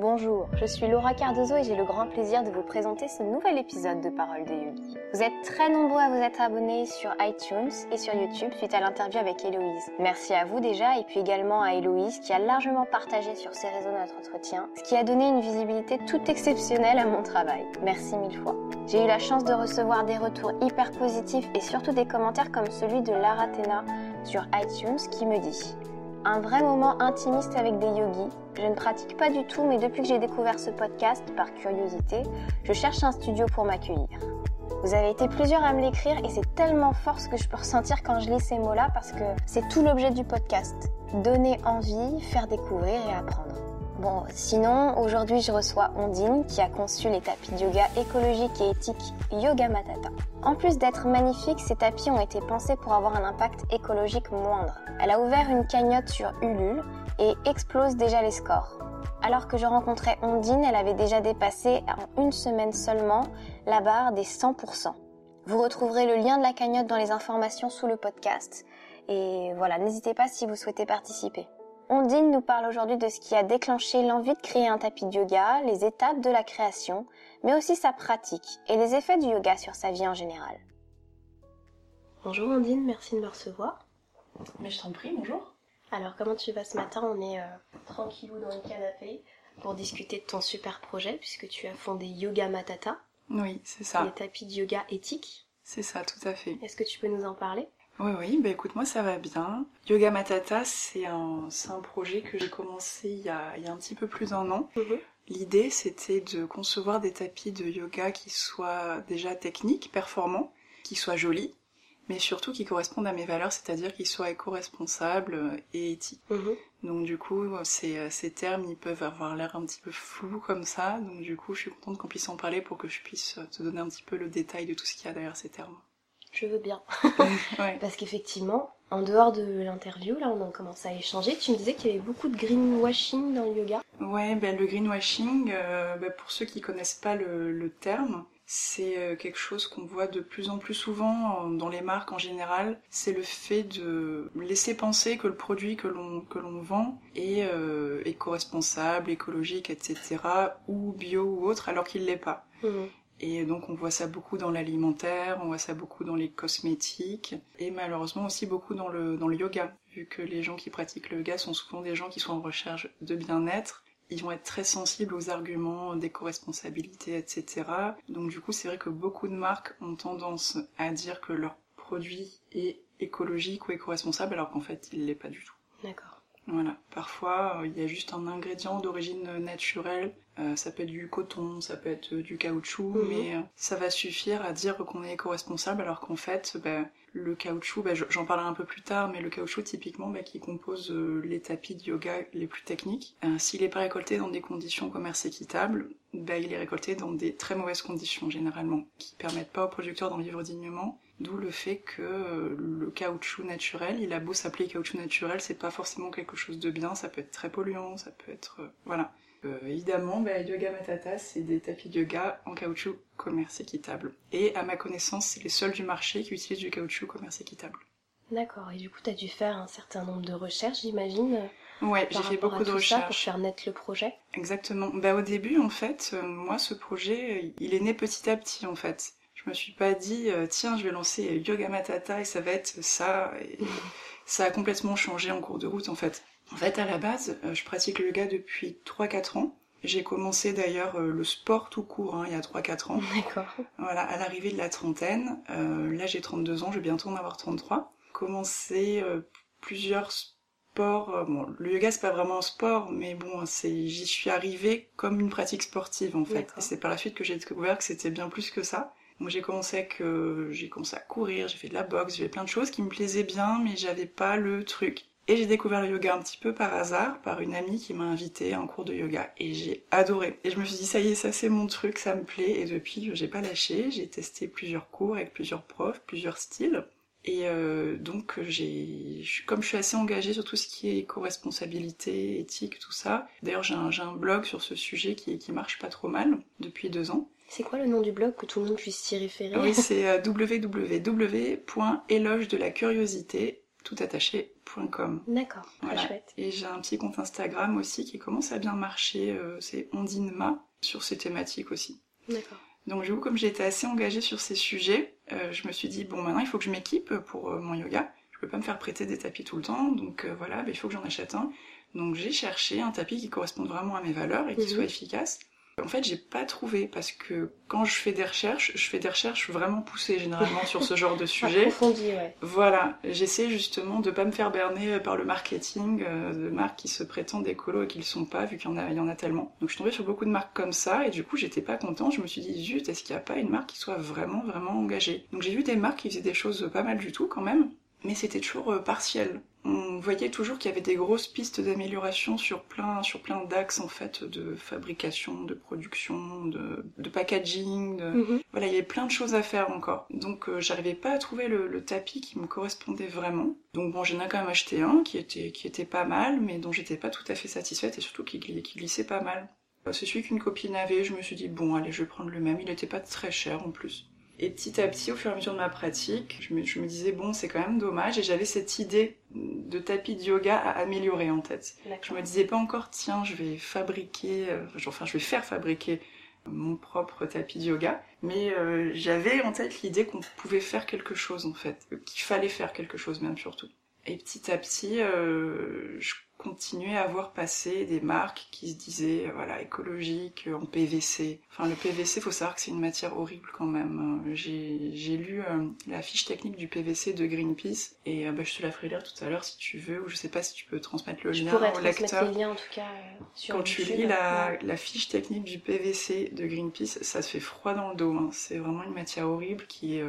Bonjour, je suis Laura Cardozo et j'ai le grand plaisir de vous présenter ce nouvel épisode de Parole de Yogi. Vous êtes très nombreux à vous être abonnés sur iTunes et sur YouTube suite à l'interview avec Héloïse. Merci à vous déjà et puis également à Héloïse qui a largement partagé sur ses réseaux notre entretien, ce qui a donné une visibilité toute exceptionnelle à mon travail. Merci mille fois. J'ai eu la chance de recevoir des retours hyper positifs et surtout des commentaires comme celui de Lara Tena sur iTunes qui me dit un vrai moment intimiste avec des yogis. Je ne pratique pas du tout, mais depuis que j'ai découvert ce podcast, par curiosité, je cherche un studio pour m'accueillir. Vous avez été plusieurs à me l'écrire et c'est tellement fort ce que je peux ressentir quand je lis ces mots-là parce que c'est tout l'objet du podcast. Donner envie, faire découvrir et apprendre. Bon, sinon, aujourd'hui, je reçois Ondine qui a conçu les tapis de yoga écologiques et éthiques Yoga Matata. En plus d'être magnifiques, ces tapis ont été pensés pour avoir un impact écologique moindre. Elle a ouvert une cagnotte sur Ulule et explose déjà les scores. Alors que je rencontrais Ondine, elle avait déjà dépassé en une semaine seulement la barre des 100%. Vous retrouverez le lien de la cagnotte dans les informations sous le podcast. Et voilà, n'hésitez pas si vous souhaitez participer. Ondine nous parle aujourd'hui de ce qui a déclenché l'envie de créer un tapis de yoga, les étapes de la création, mais aussi sa pratique et les effets du yoga sur sa vie en général. Bonjour Ondine, merci de me recevoir. Mais je t'en prie, bonjour. Alors comment tu vas ce matin? On est euh, tranquillou dans le canapé pour discuter de ton super projet puisque tu as fondé Yoga Matata. Oui, c'est ça. Les tapis de yoga éthiques. C'est ça, tout à fait. Est-ce que tu peux nous en parler? Oui, oui, bah écoute, moi ça va bien. Yoga Matata, c'est un, un projet que j'ai commencé il y, a, il y, a, un petit peu plus d'un an. Mhm. L'idée, c'était de concevoir des tapis de yoga qui soient déjà techniques, performants, qui soient jolis, mais surtout qui correspondent à mes valeurs, c'est-à-dire qu'ils soient éco-responsables et éthiques. Mhm. Donc du coup, ces, ces termes, ils peuvent avoir l'air un petit peu flous comme ça. Donc du coup, je suis contente qu'on puisse en parler pour que je puisse te donner un petit peu le détail de tout ce qu'il y a derrière ces termes. Je veux bien. ouais. Parce qu'effectivement, en dehors de l'interview, là, on a commencé à échanger. Tu me disais qu'il y avait beaucoup de greenwashing dans le yoga. Ouais, ben le greenwashing, euh, ben, pour ceux qui connaissent pas le, le terme, c'est euh, quelque chose qu'on voit de plus en plus souvent dans les marques en général. C'est le fait de laisser penser que le produit que l'on que l'on vend est euh, éco-responsable, écologique, etc. ou bio ou autre, alors qu'il l'est pas. Mhm. Et donc on voit ça beaucoup dans l'alimentaire, on voit ça beaucoup dans les cosmétiques et malheureusement aussi beaucoup dans le, dans le yoga, vu que les gens qui pratiquent le yoga sont souvent des gens qui sont en recherche de bien-être. Ils vont être très sensibles aux arguments d'éco-responsabilité, etc. Donc du coup c'est vrai que beaucoup de marques ont tendance à dire que leur produit est écologique ou éco-responsable alors qu'en fait il l'est pas du tout. D'accord. Voilà, parfois il y a juste un ingrédient d'origine naturelle, euh, ça peut être du coton, ça peut être du caoutchouc, Mhm. mais euh, ça va suffire à dire qu'on est éco-responsable alors qu'en fait bah, le caoutchouc, bah, j'en parlerai un peu plus tard, mais le caoutchouc typiquement bah, qui compose euh, les tapis de yoga les plus techniques, euh, s'il n'est pas récolté dans des conditions commerce équitables, il est récolté dans des très mauvaises conditions généralement, qui permettent pas aux producteurs d'en vivre dignement. D'où le fait que euh, le caoutchouc naturel, il a beau s'appeler caoutchouc naturel, c'est pas forcément quelque chose de bien, ça peut être très polluant, ça peut être... euh, voilà. Euh, évidemment, bah, Yoga Matata, c'est des tapis de yoga en caoutchouc commerce équitable. Et à ma connaissance, c'est les seuls du marché qui utilisent du caoutchouc commerce équitable. D'accord. Et du coup, tu as dû faire un certain nombre de recherches, j'imagine, Ouais, j'ai fait à beaucoup de ça pour recherches. faire naître le projet? Exactement. Bah, au début, en fait, euh, moi, ce projet, il est né petit à petit, en fait. Je me suis pas dit, euh, tiens, je vais lancer Yoga Matata et ça va être ça. Et ça a complètement changé en cours de route, en fait. En fait, à la base, euh, je pratique le yoga depuis 3-4 ans. J'ai commencé d'ailleurs euh, le sport tout court, hein, il y a 3-4 ans. D'accord. Voilà, à l'arrivée de la trentaine, euh, là j'ai 32 ans, je vais bientôt en avoir 33. Commencé euh, plusieurs sports. euh, bon, le yoga c'est pas vraiment un sport, mais bon, c'est j'y suis arrivée comme une pratique sportive en fait. Et c'est par la suite que j'ai découvert que c'était bien plus que ça. Donc j'ai commencé euh, commencé à courir, j'ai fait de la boxe, j'ai fait plein de choses qui me plaisaient bien, mais j'avais pas le truc. Et j'ai découvert le yoga un petit peu par hasard, par une amie qui m'a invité à un cours de yoga. Et j'ai adoré. Et je me suis dit, ça y est, ça c'est mon truc, ça me plaît. Et depuis, j'ai pas lâché. J'ai testé plusieurs cours avec plusieurs profs, plusieurs styles. Et euh, donc, j'ai, comme je suis assez engagée sur tout ce qui est éco-responsabilité, éthique, tout ça. D'ailleurs, j'ai un, blog sur ce sujet qui marche pas trop mal depuis deux ans. C'est quoi le nom du blog que tout le monde puisse s'y référer Oui, c'est euh, www.éloge de la curiosité toutattaché.com. D'accord, très chouette. Et j'ai un petit compte Instagram aussi qui commence à bien marcher, euh, c'est Ondinema, sur ces thématiques aussi. D'accord. Donc du coup, comme j'ai été assez engagée sur ces sujets, euh, je me suis dit, bon maintenant il faut que je m'équipe pour euh, mon yoga. Je peux pas me faire prêter des tapis tout le temps, donc voilà, bah, il faut que j'en achète un. Donc j'ai cherché un tapis qui corresponde vraiment à mes valeurs et qui mhm. soit efficace. En fait, j'ai pas trouvé parce que quand je fais des recherches, je fais des recherches vraiment poussées généralement sur ce genre de sujet. ouais. Voilà, j'essaie justement de pas me faire berner par le marketing euh, de marques qui se prétendent écolo et qui le sont pas, vu qu'il y en a, il y en a tellement. Donc je suis tombée sur beaucoup de marques comme ça et du coup j'étais pas contente. Je me suis dit zut, est-ce qu'il n'y a pas une marque qui soit vraiment vraiment engagée? Donc j'ai vu des marques qui faisaient des choses pas mal du tout quand même, mais c'était toujours euh, partiel on voyait toujours qu'il y avait des grosses pistes d'amélioration sur plein, sur plein d'axes en fait de fabrication, de production, de, packaging. Mhm. Voilà, il y avait plein de choses à faire encore. Donc euh, j'arrivais pas à trouver le, tapis qui me correspondait vraiment. Donc bon, j'en ai quand même acheté un qui était, qui était pas mal, mais dont j'étais pas tout à fait satisfaite et surtout qui, qui glissait pas mal. C'est celui qu'une copine avait, je me suis dit bon allez je vais prendre le même, il était pas très cher en plus. Et petit à petit, au fur et à mesure de ma pratique, je me, disais, bon, c'est quand même dommage. Et j'avais cette idée de tapis de yoga à améliorer en tête. Je me disais pas encore, tiens, je vais fabriquer, euh, enfin, je vais faire fabriquer mon propre tapis de yoga. Mais euh, j'avais en tête l'idée qu'on pouvait faire quelque chose, en fait. Qu'il fallait faire quelque chose, même surtout. Et petit à petit, euh, je continuer à voir passer des marques qui se disaient euh, voilà écologiques en PVC. Enfin le PVC, faut savoir que c'est une matière horrible quand même. Euh, j'ai lu euh, la fiche technique du PVC de Greenpeace et bah, je te la ferai lire tout à l'heure si tu veux ou je sais pas si tu peux transmettre le lien au lecteur. Les liens, en tout cas, sur Quand tu lis la, la, fiche technique du PVC de Greenpeace, ça se fait froid dans le dos. Hein. C'est vraiment une matière horrible qui est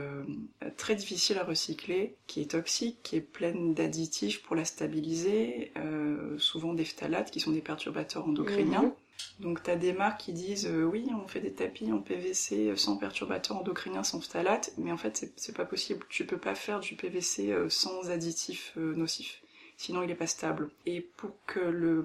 très difficile à recycler, qui est toxique, qui est pleine d'additifs pour la stabiliser. Euh, euh, souvent des phtalates qui sont des perturbateurs endocriniens. Mhm. Donc tu as des marques qui disent euh, oui, on fait des tapis en PVC sans perturbateurs endocriniens, sans phtalates, mais en fait c'est pas possible. Tu peux pas faire du PVC euh, sans additifs nocifs. Sinon il est pas stable. Et pour que le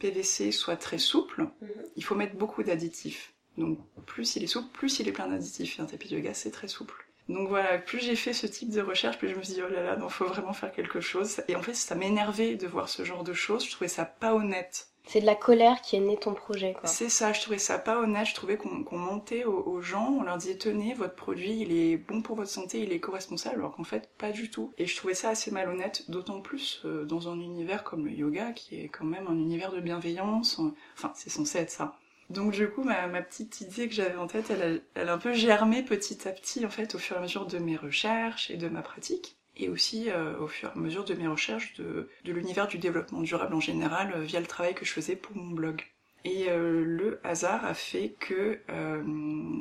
PVC soit très souple, mhm. il faut mettre beaucoup d'additifs. Donc plus il est souple, plus il est plein d'additifs. un tapis de gaz c'est très souple. Donc voilà, plus j'ai fait ce type de recherche, plus je me suis dit oh là là, non, faut vraiment faire quelque chose. Et en fait, ça m'énervait de voir ce genre de choses. Je trouvais ça pas honnête. C'est de la colère qui est né ton projet, quoi. C'est ça, je trouvais ça pas honnête. Je trouvais qu'on montait aux, gens, on leur disait tenez, votre produit, il est bon pour votre santé, il est co-responsable, alors qu'en fait, pas du tout. Et je trouvais ça assez malhonnête, d'autant plus euh, dans un univers comme le yoga, qui est quand même un univers de bienveillance. Enfin, c'est censé être ça. Donc du coup, ma, petite idée que j'avais en tête, elle a, un peu germé petit à petit, en fait, au fur et à mesure de mes recherches et de ma pratique, et aussi euh, au fur et à mesure de mes recherches de, l'univers du développement durable en général, euh, via le travail que je faisais pour mon blog. Et euh, le hasard a fait que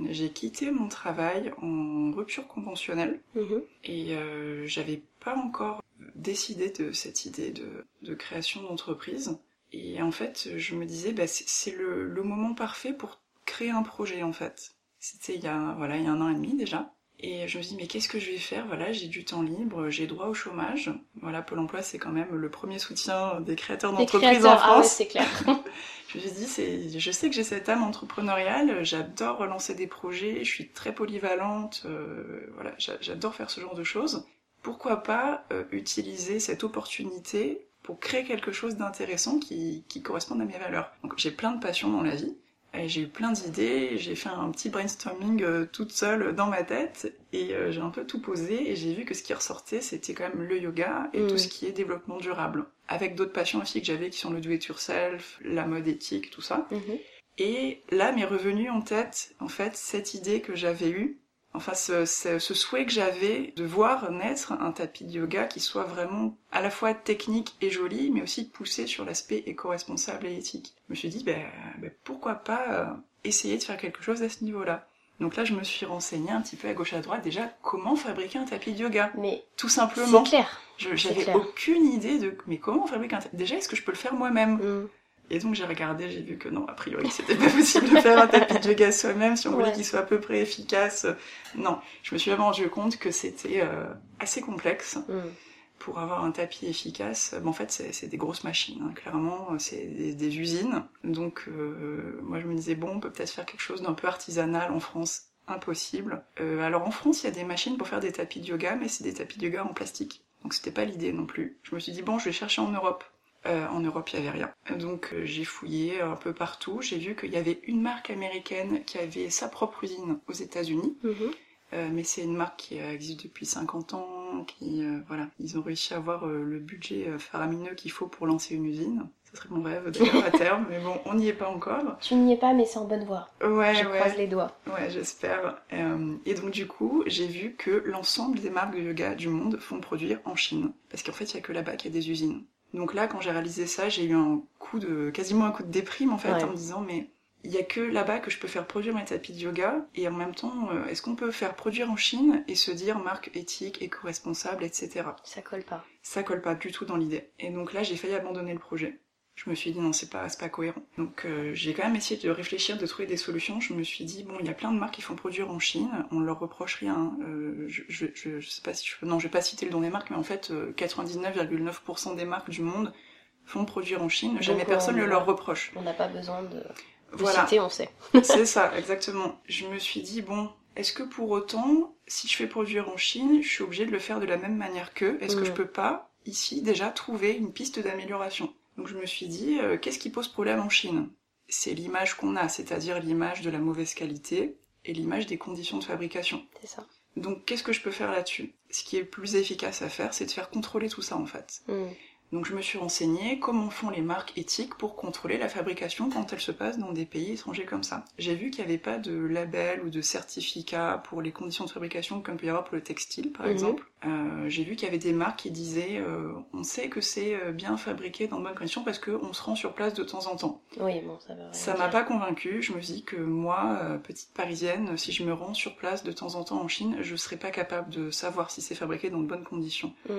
j'ai quitté mon travail en rupture conventionnelle, mhm. et j'avais pas encore décidé de cette idée de création d'entreprise. Et en fait, je me disais, bah, c'est le, moment parfait pour créer un projet, en fait. C'était il y a, voilà, il y a un an et demi déjà. Et je me dis, mais qu'est-ce que je vais faire? Voilà, j'ai du temps libre, j'ai droit au chômage. Voilà, Pôle emploi, c'est quand même le premier soutien des créateurs d'entreprises en France. Ah c'est clair. je me suis dit, je sais que j'ai cette âme entrepreneuriale, j'adore relancer des projets, je suis très polyvalente, euh, voilà, j'adore faire ce genre de choses. Pourquoi pas euh, utiliser cette opportunité pour créer quelque chose d'intéressant qui, qui corresponde à mes valeurs. Donc j'ai plein de passions dans la vie, j'ai eu plein d'idées, j'ai fait un petit brainstorming euh, toute seule dans ma tête et euh, j'ai un peu tout posé et j'ai vu que ce qui ressortait c'était quand même le yoga et tout mm. ce qui est développement durable. Avec d'autres passions aussi que j'avais qui sont le do it yourself, la mode éthique, tout ça. Mm-hmm. Et là m'est revenu en tête en fait cette idée que j'avais eue Enfin, ce, ce, souhait que j'avais de voir naître un tapis de yoga qui soit vraiment à la fois technique et joli, mais aussi poussé sur l'aspect éco-responsable et éthique. Je me suis dit, ben, ben pourquoi pas euh, essayer de faire quelque chose à ce niveau-là. Donc là, je me suis renseignée un petit peu à gauche à droite déjà comment fabriquer un tapis de yoga. Mais tout simplement. C'est clair. J'avais aucune idée de mais comment fabriquer un tapis. Déjà, est-ce que je peux le faire moi-même? Mm. Et donc j'ai regardé, j'ai vu que non, a priori c'était pas possible de faire un tapis de yoga soi-même si on voulait qu'il soit à peu près efficace. Non, je me suis vraiment rendu compte que c'était euh, assez complexe. Mm. Pour avoir un tapis efficace, en fait, c'est des grosses machines, hein. clairement, c'est des, usines. Donc, euh, moi, je me disais, bon, on peut peut-être faire quelque chose d'un peu artisanal en France impossible. Euh, alors en France, il y a des machines pour faire des tapis de yoga, mais c'est des tapis de yoga en plastique. Donc c'était pas l'idée non plus. Je me suis dit, bon, je vais chercher en Europe. Euh, en Europe, il n'y avait rien. Donc euh, j'ai fouillé un peu partout. J'ai vu qu'il y avait une marque américaine qui avait sa propre usine aux États-Unis. Mhm. Euh, mais c'est une marque qui existe depuis 50 ans, qui voilà, ils ont réussi à avoir le budget faramineux qu'il faut pour lancer une usine. Ça serait mon rêve d'ailleurs à terme, mais bon, on n'y est pas encore. Tu n'y es pas, mais c'est en bonne voie. Ouais, Je ouais. croise les doigts. Ouais, j'espère. et donc du coup, j'ai vu que l'ensemble des marques de yoga du monde font produire en Chine, parce qu'en fait, il y a que là-bas qu'il y a des usines. Donc là, quand j'ai réalisé ça, j'ai eu un coup de, quasiment un coup de déprime en fait, Ouais. en me disant mais il y a que là-bas que je peux faire produire mes tapis de yoga, et en même temps, euh, est-ce qu'on peut faire produire en Chine et se dire marque éthique, éco-responsable, etc. Ça colle pas. Ça colle pas du tout dans l'idée. Et donc là, j'ai failli abandonner le projet. Je me suis dit non, c'est pas, c'est pas cohérent. Donc euh, j'ai quand même essayé de réfléchir, de trouver des solutions. Je me suis dit bon, il y a plein de marques qui font produire en Chine, on leur reproche rien. Euh, je, je, je, je sais pas si je peux, non, je vais pas citer le nom des marques, mais en fait, euh, 99,9% des marques du monde font produire en Chine. Jamais Donc, personne on- ne leur reproche. On n'a pas besoin de, de Voilà. citer, on sait. C'est ça, exactement. Je me suis dit, bon, est-ce que pour autant, si je fais produire en Chine, je suis obligée de le faire de la même manière qu'eux Est-ce que Mm. je peux pas, ici, déjà trouver une piste d'amélioration? Donc je me suis dit, euh, qu'est-ce qui pose problème en Chine? C'est l'image qu'on a, c'est-à-dire l'image de la mauvaise qualité et l'image des conditions de fabrication. C'est ça. Donc qu'est-ce que je peux faire là-dessus? Ce qui est le plus efficace à faire, c'est de faire contrôler tout ça en fait. Mm. Donc je me suis renseignée comment font les marques éthiques pour contrôler la fabrication quand elle se passe dans des pays étrangers comme ça. J'ai vu qu'il n'y avait pas de label ou de certificat pour les conditions de fabrication comme peut y avoir pour le textile par Mhm. exemple. Euh, J'ai vu qu'il y avait des marques qui disaient euh, on sait que c'est euh, bien fabriqué dans de bonnes conditions parce qu'on se rend sur place de temps en temps. Oui, bon, ça va. Ça m'a pas convaincue. Je me dis que moi, petite parisienne, si je me rends sur place de temps en temps en Chine, je serais pas capable de savoir si c'est fabriqué dans de bonnes conditions. Mm.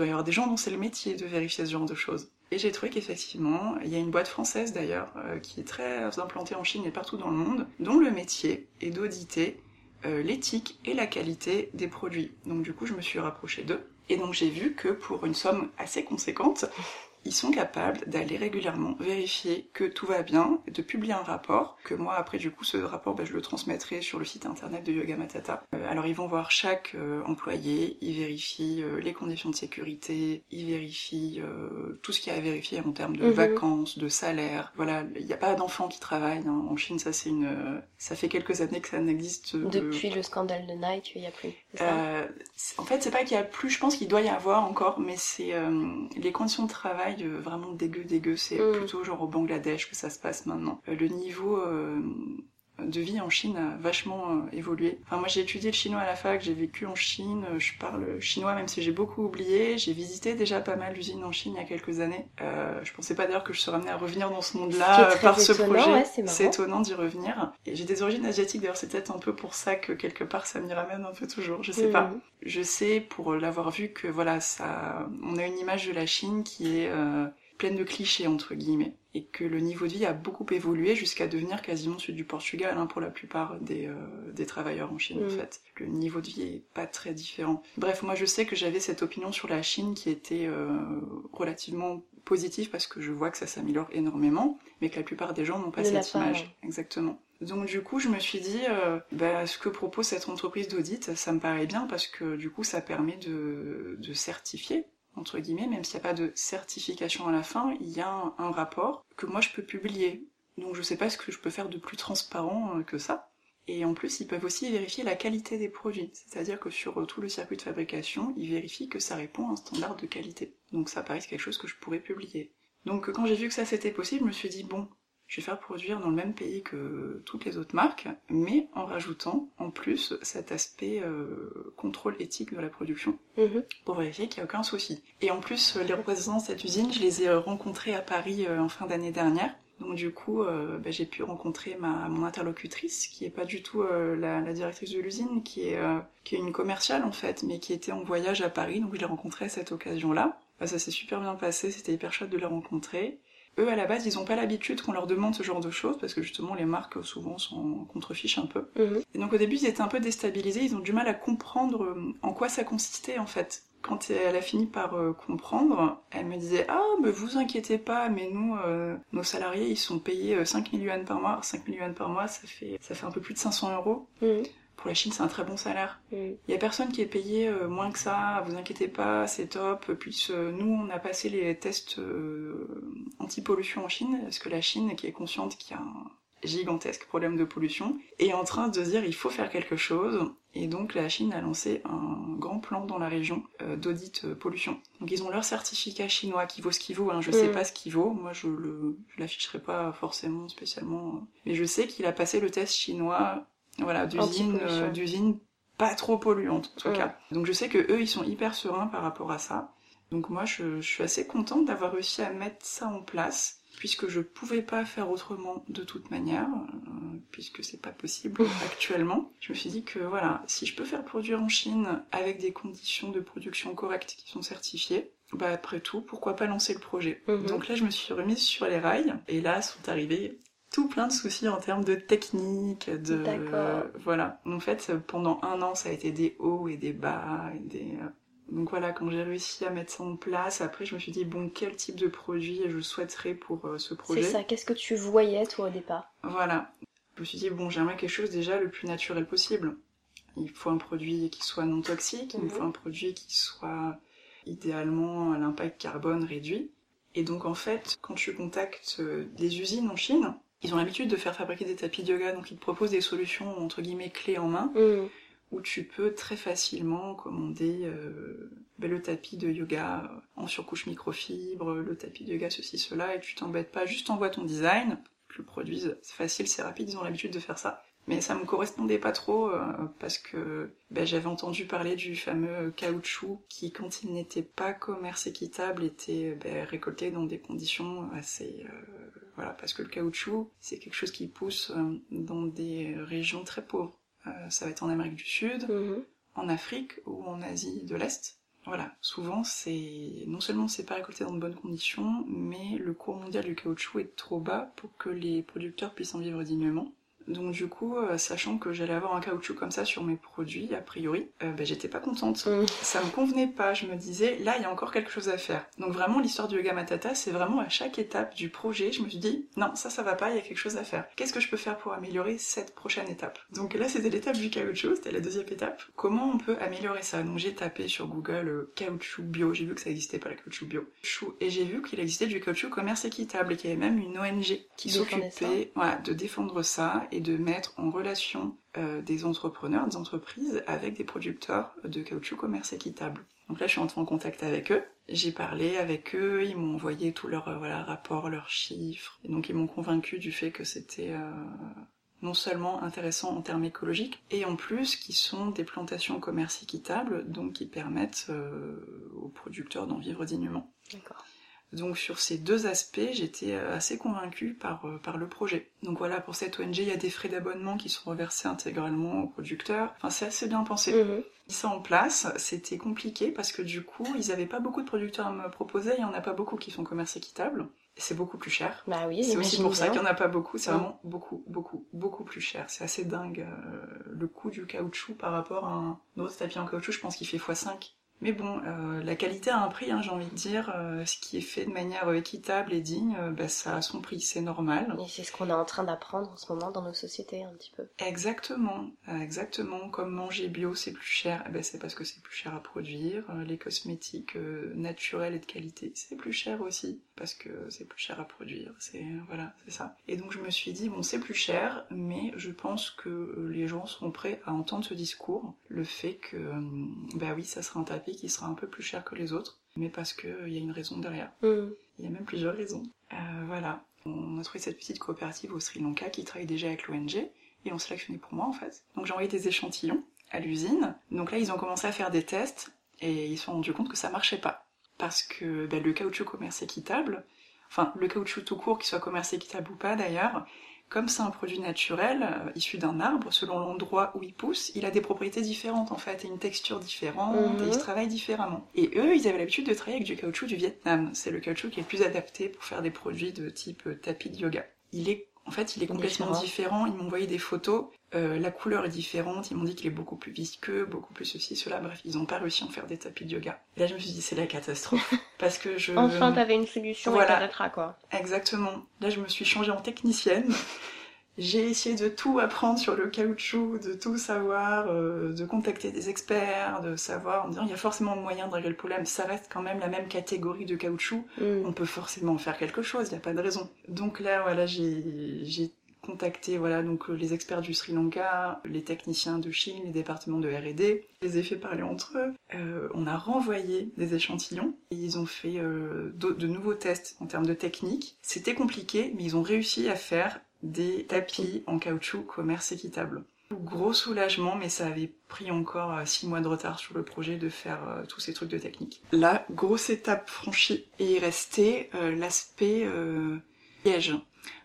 Doit y avoir des gens dont c'est le métier de vérifier ce genre de choses. Et j'ai trouvé qu'effectivement, il y a une boîte française d'ailleurs, euh, qui est très implantée en Chine et partout dans le monde, dont le métier est d'auditer euh, l'éthique et la qualité des produits. Donc du coup, je me suis rapprochée d'eux. Et donc j'ai vu que pour une somme assez conséquente, ils sont capables d'aller régulièrement vérifier que tout va bien, de publier un rapport, que moi après du coup ce rapport bah, je le transmettrai sur le site internet de Yoga Matata. Euh, alors ils vont voir chaque euh, employé, ils vérifient euh, les conditions de sécurité, ils vérifient tout ce qu'il y a à vérifier en termes de Mhm. vacances, de salaire. Voilà, il n'y a pas d'enfants qui travaillent hein. en Chine, ça c'est une, ça fait quelques années que ça n'existe. Depuis le scandale de Nike, il n'y a plus. en fait, c'est pas qu'il y a plus, je pense qu'il doit y avoir encore, mais c'est les conditions de travail euh, vraiment dégueu, dégueu. C'est Mm. plutôt genre au Bangladesh que ça se passe maintenant. Euh, le niveau euh, de vie en Chine a vachement euh, évolué. Enfin, moi, j'ai étudié le chinois à la fac, j'ai vécu en Chine, euh, je parle chinois même si j'ai beaucoup oublié. J'ai visité déjà pas mal d'usines en Chine il y a quelques années. Euh, je pensais pas d'ailleurs que je serais amenée à revenir dans ce monde-là par ce projet. ouais, c'est étonnant d'y revenir. Et j'ai des origines asiatiques d'ailleurs, c'est peut-être un peu pour ça que quelque part ça m'y ramène un peu toujours, je sais pas. Je sais pour l'avoir vu que voilà, ça, on a une image de la Chine qui est euh, pleine de clichés entre guillemets, et que le niveau de vie a beaucoup évolué jusqu'à devenir quasiment celui du Portugal hein, pour la plupart des, euh, des travailleurs en Chine en Mm. fait. Le niveau de vie est pas très différent. Bref, moi je sais que j'avais cette opinion sur la Chine qui était euh, relativement positive parce que je vois que ça s'améliore énormément, mais que la plupart des gens n'ont pas cette image. ouais. Exactement. Donc du coup, je me suis dit, euh, bah, ce que propose cette entreprise d'audit, ça me paraît bien parce que du coup, ça permet de, de certifier, entre guillemets, même s'il n'y a pas de certification à la fin, il y a un, rapport que moi je peux publier. Donc je sais pas ce que je peux faire de plus transparent euh, que ça. Et en plus, ils peuvent aussi vérifier la qualité des produits. C'est-à-dire que sur euh, tout le circuit de fabrication, ils vérifient que ça répond à un standard de qualité. Donc ça paraît quelque chose que je pourrais publier. Donc quand j'ai vu que ça c'était possible, je me suis dit, bon, je vais faire produire dans le même pays que toutes les autres marques, mais en rajoutant en plus cet aspect euh, contrôle éthique de la production Mhm. pour vérifier qu'il n'y a aucun souci. Et en plus, euh, les représentants de cette usine, je les ai euh, rencontrés à Paris en fin d'année dernière. Donc du coup, euh, bah, j'ai pu rencontrer ma, mon interlocutrice, qui est pas du tout euh, la, la directrice de l'usine, qui est, euh, qui est une commerciale en fait, mais qui était en voyage à Paris, donc je l'ai rencontrée à cette occasion-là. Bah, ça s'est super bien passé, c'était hyper chouette de les rencontrer. Eux, à la base, ils ont pas l'habitude qu'on leur demande ce genre de choses, parce que justement, les marques, souvent, sont en contrefiche un peu. Mhm. Et donc au début, ils étaient un peu déstabilisés, ils ont du mal à comprendre euh, en quoi ça consistait en fait. Quand elle a fini par euh, comprendre, elle me disait Ah, mais vous inquiétez pas, mais nous, euh, nos salariés, ils sont payés euh, 5 000 yuan par mois. 5 000 yuan par mois, ça fait, ça fait un peu plus de 500 euros. Mhm. Pour la Chine, c'est un très bon salaire. Mm. Il y a personne qui est payé euh, moins que ça, vous inquiétez pas, c'est top. Puis euh, nous, on a passé les tests euh, anti-pollution en Chine, parce que la Chine, qui est consciente qu'il y a un gigantesque problème de pollution, est en train de se dire il faut faire quelque chose. Et donc la Chine a lancé un grand plan dans la région euh, d'audit euh, pollution. Donc ils ont leur certificat chinois qui vaut ce qu'il vaut. Hein. Je sais Mm. pas ce qu'il vaut. Moi je le je l'afficherai pas forcément spécialement. Mais je sais qu'il a passé le test chinois. Voilà euh, d'usine pas trop polluante en tout cas. Donc je sais que eux ils sont hyper sereins par rapport à ça. Donc moi je, je suis assez contente d'avoir réussi à mettre ça en place puisque je pouvais pas faire autrement de toute manière, euh, puisque c'est pas possible actuellement. Je me suis dit que voilà, si je peux faire produire en Chine avec des conditions de production correctes qui sont certifiées, bah après tout, pourquoi pas lancer le projet? Mhm. Donc là je me suis remise sur les rails et là sont arrivés tout plein de soucis en termes de technique, de D'accord. voilà. En fait, pendant un an, ça a été des hauts et des bas et des euh, donc voilà, quand j'ai réussi à mettre ça en place, après je me suis dit bon, quel type de produit je souhaiterais pour euh, ce projet. C'est ça, qu'est-ce que tu voyais toi au départ? Voilà. Je me suis dit bon, j'aimerais quelque chose déjà le plus naturel possible. Il faut un produit qui soit non toxique, il me Mhm. faut un produit qui soit idéalement à l'impact carbone réduit. Et donc en fait, quand tu contactes euh, des usines en Chine, ils ont l'habitude de faire fabriquer des tapis de yoga, donc ils te proposent des solutions entre guillemets clés en main Mm. où tu peux très facilement commander euh, ben, le tapis de yoga en surcouche microfibre, le tapis de yoga ceci, cela, et tu t'embêtes pas, juste envoies ton design, ils le produisent, c'est facile, c'est rapide, ils ont l'habitude de faire ça. Mais ça me correspondait pas trop euh, parce que ben, j'avais entendu parler du fameux caoutchouc qui, quand il n'était pas commerce équitable, était ben, récolté dans des conditions assez... euh, voilà, parce que le caoutchouc, c'est quelque chose qui pousse euh, dans des régions très pauvres. Euh, ça va être en Amérique du Sud, Mhm. en Afrique ou en Asie de l'Est. Voilà, souvent c'est non seulement c'est pas récolté dans de bonnes conditions, mais le cours mondial du caoutchouc est trop bas pour que les producteurs puissent en vivre dignement. Donc du coup, euh, sachant que j'allais avoir un caoutchouc comme ça sur mes produits, a priori, euh, ben, j'étais pas contente. Mm. Ça me convenait pas, je me disais, là il y a encore quelque chose à faire. Donc vraiment l'histoire du yoga matata, c'est vraiment à chaque étape du projet, je me suis dit, non, ça ça va pas, il y a quelque chose à faire. Qu'est-ce que je peux faire pour améliorer cette prochaine étape? Donc là c'était l'étape du caoutchouc, c'était la deuxième étape. Comment on peut améliorer ça? Donc j'ai tapé sur Google euh, caoutchouc bio, j'ai vu que ça existait pas le caoutchouc bio. Chou, Et j'ai vu qu'il existait du caoutchouc commerce équitable et qu'il y avait même une ONG qui s'occupait voilà, de défendre ça et de mettre en relation euh, des entrepreneurs, des entreprises avec des producteurs de caoutchouc commerce équitable. Donc là, je suis entrée en contact avec eux. J'ai parlé avec eux, ils m'ont envoyé tous leurs euh, voilà, rapports, leurs chiffres. Et donc ils m'ont convaincu du fait que c'était euh, non seulement intéressant en termes écologiques, et en plus qui sont des plantations commerce équitable, donc qui permettent aux producteurs d'en vivre dignement. D'accord. Donc sur ces deux aspects, j'étais euh, assez convaincue par, euh, par le projet. Donc voilà, pour cette ONG, il y a des frais d'abonnement qui sont reversés intégralement aux producteurs. Enfin, c'est assez bien pensé. Mis ça en place, c'était compliqué parce que du coup, ils avaient pas beaucoup de producteurs à me proposer, il y en a pas beaucoup qui font commerce équitable. C'est beaucoup plus cher. Bah oui, C'est aussi pour ça qu'il y en a pas beaucoup, c'est vraiment beaucoup, beaucoup, beaucoup plus cher. C'est assez dingue euh, le coût du caoutchouc par rapport à un autre tapis en caoutchouc, je pense qu'il fait x5. Mais bon, euh, la qualité a un prix, hein, j'ai envie de dire. Euh, ce qui est fait de manière euh, équitable et digne, euh, bah, ça a son prix, c'est normal. Et c'est ce qu'on est en train d'apprendre en ce moment dans nos sociétés un petit peu. Exactement, exactement. Comme manger bio, c'est plus cher, eh ben, c'est parce que c'est plus cher à produire. Les cosmétiques naturels et de qualité, c'est plus cher aussi parce que c'est plus cher à produire. C'est voilà, c'est ça. Et donc je me suis dit bon, c'est plus cher, mais je pense que les gens seront prêts à entendre ce discours, le fait que bah oui, ça sera un tapis qui sera un peu plus cher que les autres, mais parce que euh, y a une raison derrière. Mhm. Il y a même plusieurs raisons. Euh, voilà. On a trouvé cette petite coopérative au Sri Lanka qui travaille déjà avec l'ONG et l'ont sélectionné pour moi en fait. Donc j'ai envoyé des échantillons à l'usine. Donc là ils ont commencé à faire des tests et ils se sont rendus compte que ça marchait pas. Parce que ben, le caoutchouc commerce équitable, enfin le caoutchouc tout court, qu'il soit commerce équitable ou pas d'ailleurs, comme c'est un produit naturel, euh, issu d'un arbre, selon l'endroit où il pousse, il a des propriétés différentes en fait, et une texture différente, Mhm. et il se travaille différemment. Et eux, ils avaient l'habitude de travailler avec du caoutchouc du Vietnam. C'est le caoutchouc qui est le plus adapté pour faire des produits de type euh, tapis de yoga. Il est, en fait, il est complètement Différent. différent. Ils m'ont envoyé des photos. Euh, la couleur est différente. Ils m'ont dit qu'il est beaucoup plus visqueux, beaucoup plus ceci, cela. Bref, ils n'ont pas réussi à en faire des tapis de yoga. Et là, je me suis dit, c'est la catastrophe. Parce que je. Enfin, t'avais une solution Voilà. et quoi. Exactement. Là, je me suis changée en technicienne. J'ai essayé de tout apprendre sur le caoutchouc, de tout savoir, euh, de contacter des experts, de savoir, en disant il y a forcément moyen de régler le problème, ça reste quand même la même catégorie de caoutchouc, Mm. on peut forcément faire quelque chose, il n'y a pas de raison. Donc là, voilà, j'ai j'ai contacté voilà donc euh, les experts du Sri Lanka, les techniciens de Chine, les départements de R&D, les fait parler entre eux. Euh, on a renvoyé des échantillons et ils ont fait euh, d'au- de nouveaux tests en termes de technique. C'était compliqué, mais ils ont réussi à faire des tapis en caoutchouc commerce équitable. Gros soulagement, mais ça avait pris encore euh, six mois de retard sur le projet de faire tous ces trucs de technique. La grosse étape franchie et restait euh, l'aspect euh, liège.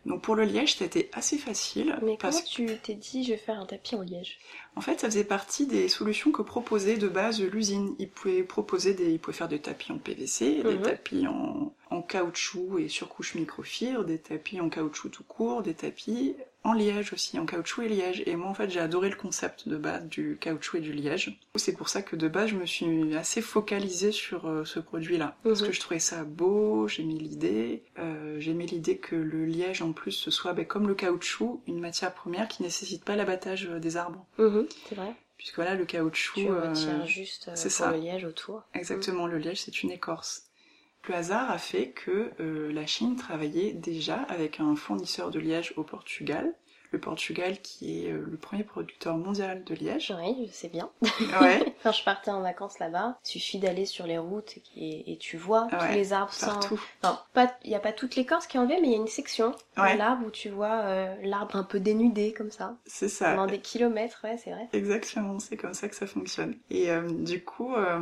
Donc pour le liège, c'était assez facile Mais parce comment tu t'es dit je vais faire un tapis en liège? En fait, ça faisait partie des solutions que proposait de base l'usine. Ils pouvaient proposer des, ils pouvaient faire des tapis en PVC, des Mhm. tapis en, en caoutchouc et surcouche microfibre, des tapis en caoutchouc tout court, des tapis en liège aussi, en caoutchouc et liège. Et moi, en fait, j'ai adoré le concept de base du caoutchouc et du liège. C'est pour ça que de base, je me suis assez focalisée sur euh, ce produit-là. Parce Mhm. que je trouvais ça beau, j'aimais l'idée. Euh, j'aimais l'idée que le liège, en plus, ce soit ben, comme le caoutchouc, une matière première qui nécessite pas l'abattage euh, des arbres. Mhm, C'est vrai. Puisque voilà, le caoutchouc. Tu euh, juste euh, pour ça. le liège autour. Exactement, le liège c'est une écorce. Le hasard a fait que euh, la Chine travaillait déjà avec un fournisseur de liège au Portugal. Le Portugal qui est euh, le premier producteur mondial de liège. Oui, je sais bien. Ouais, Quand je partais en vacances là-bas, il suffit d'aller sur les routes et, et tu vois Ouais, tous les arbres sans... partout. Non, pas- il n'y a pas toute l'écorce qui est enlevée, mais il y a une section Ouais. de l'arbre où tu vois euh, l'arbre un peu dénudé comme ça. C'est ça. Pendant des kilomètres, ouais, c'est vrai. Exactement, c'est comme ça que ça fonctionne. Et euh, du coup, euh,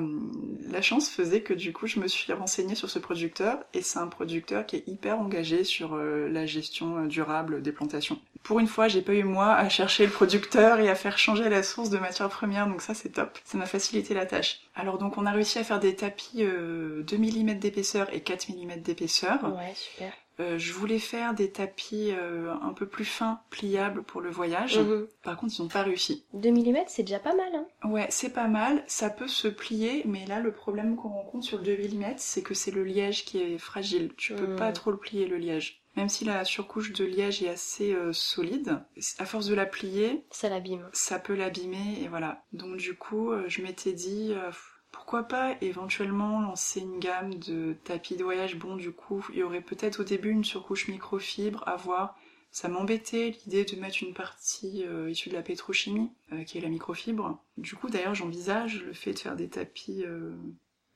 la chance faisait que du coup, je me suis renseignée sur ce producteur, et c'est un producteur qui est hyper engagé sur euh, la gestion euh, durable des plantations. Pour une fois, j'ai pas eu moi à chercher le producteur et à faire changer la source de matière première, donc ça c'est top. Ça m'a facilité la tâche. Alors donc on a réussi à faire des tapis euh, 2 mm d'épaisseur et 4 mm d'épaisseur. Ouais, super. Euh, je voulais faire des tapis euh, un peu plus fins, pliables pour le voyage. Mhm. Par contre, ils n'ont pas réussi. 2 mm, c'est déjà pas mal, hein. Ouais, c'est pas mal, ça peut se plier, mais là le problème qu'on rencontre sur le 2 mm, c'est que c'est le liège qui est fragile. Tu peux Mm. pas trop le plier le liège. Même si la surcouche de liège est assez euh, solide, à force de la plier, Ça l'abîme. ça peut l'abîmer et voilà. Donc du coup, euh, je m'étais dit euh, pourquoi pas éventuellement lancer une gamme de tapis de voyage. Bon, du coup, il y aurait peut-être au début une surcouche microfibre à voir. Ça m'embêtait l'idée de mettre une partie euh, issue de la pétrochimie, qui est la microfibre. Du coup, d'ailleurs, j'envisage le fait de faire des tapis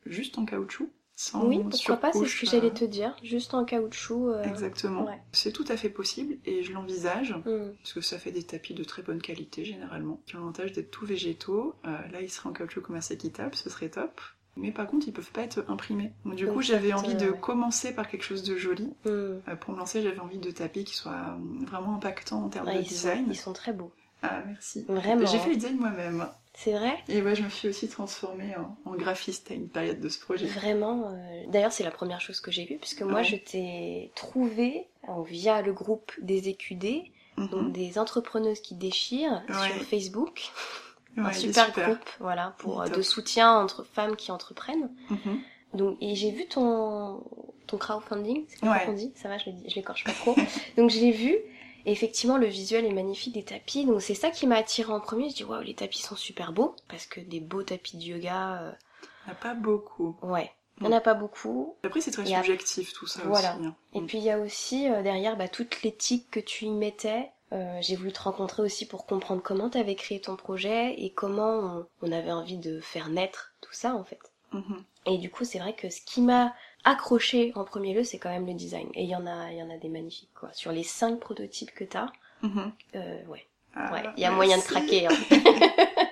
juste en caoutchouc, sans Oui, pourquoi pas, c'est ce que j'allais euh, te dire. Juste en caoutchouc. euh, Exactement. ouais. C'est tout à fait possible et je l'envisage. hmm. Parce que ça fait des tapis de très bonne qualité généralement, qui ont l'avantage d'être tout végétaux. Euh, là, ils seraient en caoutchouc commerce équitable, ce serait top. Mais par contre, ils peuvent pas être imprimés. Donc, du Donc, coup, j'avais envie de commencer par quelque chose de joli. Euh, pour me lancer, j'avais envie de tapis qui soient vraiment impactants en termes Ouais, de ils, sont, design. ils sont très beaux. Ah, merci. Vraiment. J'ai fait le design moi-même. C'est vrai? Et ouais, je me suis aussi transformée en, en graphiste à une période de ce projet. Vraiment. euh, D'ailleurs, c'est la première chose que j'ai vue, puisque moi, Ouais. je t'ai trouvé euh, via le groupe des EQD, Mhm. donc des entrepreneuses qui déchirent Ouais. sur Facebook. Ouais, un super, groupe, voilà, Il pour euh, de soutien entre femmes qui entreprennent. Mhm. Donc, et j'ai vu ton, ton crowdfunding, c'est comme Ouais. qu'on dit, ça va, je je l'écorche pas trop. donc je l'ai vu, et effectivement le visuel est magnifique des tapis, donc c'est ça qui m'a attiré en premier. Je dis waouh, les tapis sont super beaux, parce que des beaux tapis de yoga, euh, Il n'y en a pas beaucoup. ouais, il y en a pas beaucoup. Après, c'est très subjectif tout ça Voilà. aussi. hein. Et puis il y a aussi euh, derrière bah, toute l'éthique que tu y mettais. Euh, j'ai voulu te rencontrer aussi pour comprendre comment tu avais créé ton projet et comment on, on avait envie de faire naître tout ça en fait. Mhm. Et du coup, c'est vrai que ce qui m'a accroché en premier lieu, c'est quand même le design. Et il y en a, il y en a des magnifiques quoi. Sur les cinq prototypes que t'as, euh, ouais, Ah, ouais, il y a moyen de craquer. hein.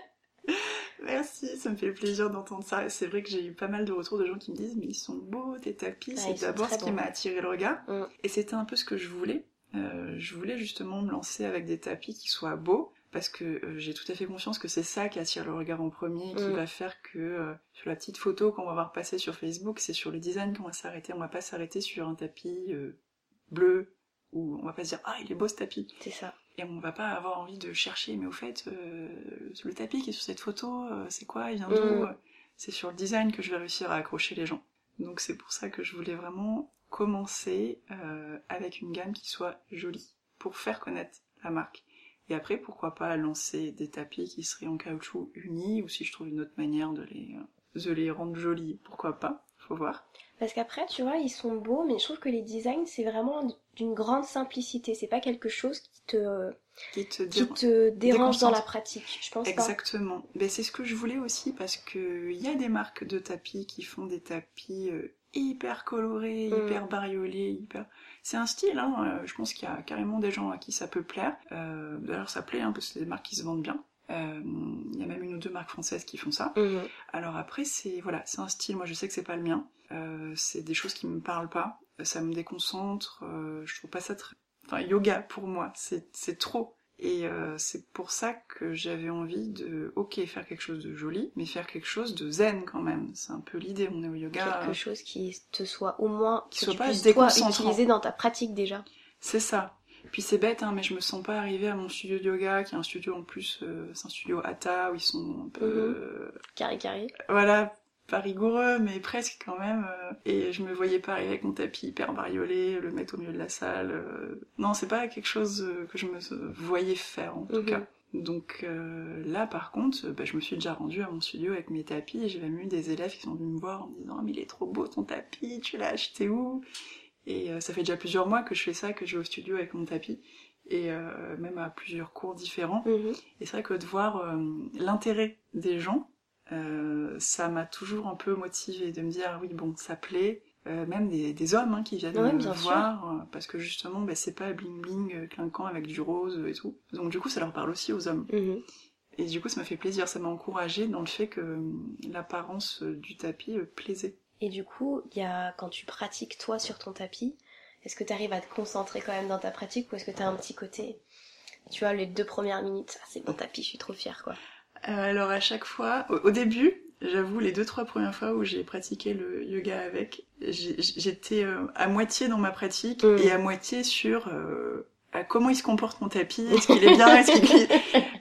Merci, ça me fait plaisir d'entendre ça. C'est vrai que j'ai eu pas mal de retours de gens qui me disent mais ils sont beaux tes tapis. C'est d'abord ce qui m'a attiré le regard. Mm. Et c'était un peu ce que je voulais. Euh, je voulais justement me lancer avec des tapis qui soient beaux. Parce que euh, j'ai tout à fait conscience que c'est ça qui attire le regard en premier, qui Mm. va faire que euh, sur la petite photo qu'on va voir passer sur Facebook, c'est sur le design qu'on va s'arrêter. On va pas s'arrêter sur un tapis euh, bleu, ou on va pas se dire ah il est beau ce tapis. c'est ça. Et on va pas avoir envie de chercher, mais au fait, euh, le tapis qui est sur cette photo, c'est quoi? Il vient d'où? Mm. C'est sur le design que je vais réussir à accrocher les gens. Donc c'est pour ça que je voulais vraiment commencer avec une gamme qui soit jolie, pour faire connaître la marque. Et après, pourquoi pas lancer des tapis qui seraient en caoutchouc unis, ou si je trouve une autre manière de les, de les rendre jolis, pourquoi pas, faut voir. Parce qu'après, tu vois, ils sont beaux, mais je trouve que les designs, c'est vraiment d'une grande simplicité. C'est pas quelque chose qui te, qui te, qui te dérange dans la pratique, je pense Exactement. Ben, c'est ce que je voulais aussi, parce qu'il y a des marques de tapis qui font des tapis euh, hyper colorés, mm. hyper bariolés, hyper... C'est un style, hein. Euh, je pense qu'il y a carrément des gens à qui ça peut plaire. Euh, d'ailleurs, ça plaît, hein, parce que c'est des marques qui se vendent bien. Il y a même une ou deux marques françaises qui font ça. Mm. Alors après, c'est voilà, c'est un style. Moi, je sais que c'est pas le mien. Euh, c'est des choses qui me parlent pas, ça me déconcentre, euh, je trouve pas ça très... Enfin, yoga pour moi, c'est trop. Et euh, c'est pour ça que j'avais envie de, ok, faire quelque chose de joli, mais faire quelque chose de zen quand même. C'est un peu l'idée, on est au yoga. Quelque chose qui te soit au moins, qui soit pas utilisé dans ta pratique déjà. C'est ça. Puis c'est bête, hein, mais je me sens pas arriver à mon studio de yoga, qui est un studio en plus, c'est un studio Hatha, où ils sont un peu... Mhm. Carré carré. Voilà, pas rigoureux, mais presque quand même. Euh, et je me voyais pas arriver avec mon tapis hyper bariolé, le mettre au milieu de la salle. Euh. Non, c'est pas quelque chose euh, que je me voyais faire en tout mhm. cas. Donc là, par contre, bah, je me suis déjà rendue à mon studio avec mes tapis et j'ai même eu des élèves qui sont venus me voir en me disant mais il est trop beau ton tapis, tu l'as acheté où? Et ça fait déjà plusieurs mois que je fais ça, que je vais au studio avec mon tapis et même à plusieurs cours différents. Mhm. Et c'est vrai que de voir l'intérêt des gens euh, ça m'a toujours un peu motivée de me dire oui bon ça plaît. Euh, même des, des, hommes hein, qui viennent me voir euh, parce que justement bah, c'est pas bling bling clinquant avec du rose et tout. Donc du coup ça leur parle aussi aux hommes. Mhm. et du coup ça m'a fait plaisir ça m'a encouragé dans le fait que l'apparence du tapis plaisait. Et du coup il y a quand tu pratiques toi sur ton tapis est-ce que tu arrives à te concentrer quand même dans ta pratique ou est-ce que tu as un petit côté? Tu vois les deux premières minutes ah, c'est mon tapis je suis trop fière quoi alors à chaque fois, au, début, j'avoue, les deux trois premières fois où j'ai pratiqué le yoga avec, j'étais euh, à moitié dans ma pratique mm. et à moitié sur euh, comment il se comporte mon tapis, est-ce qu'il est bien, est-ce qu'il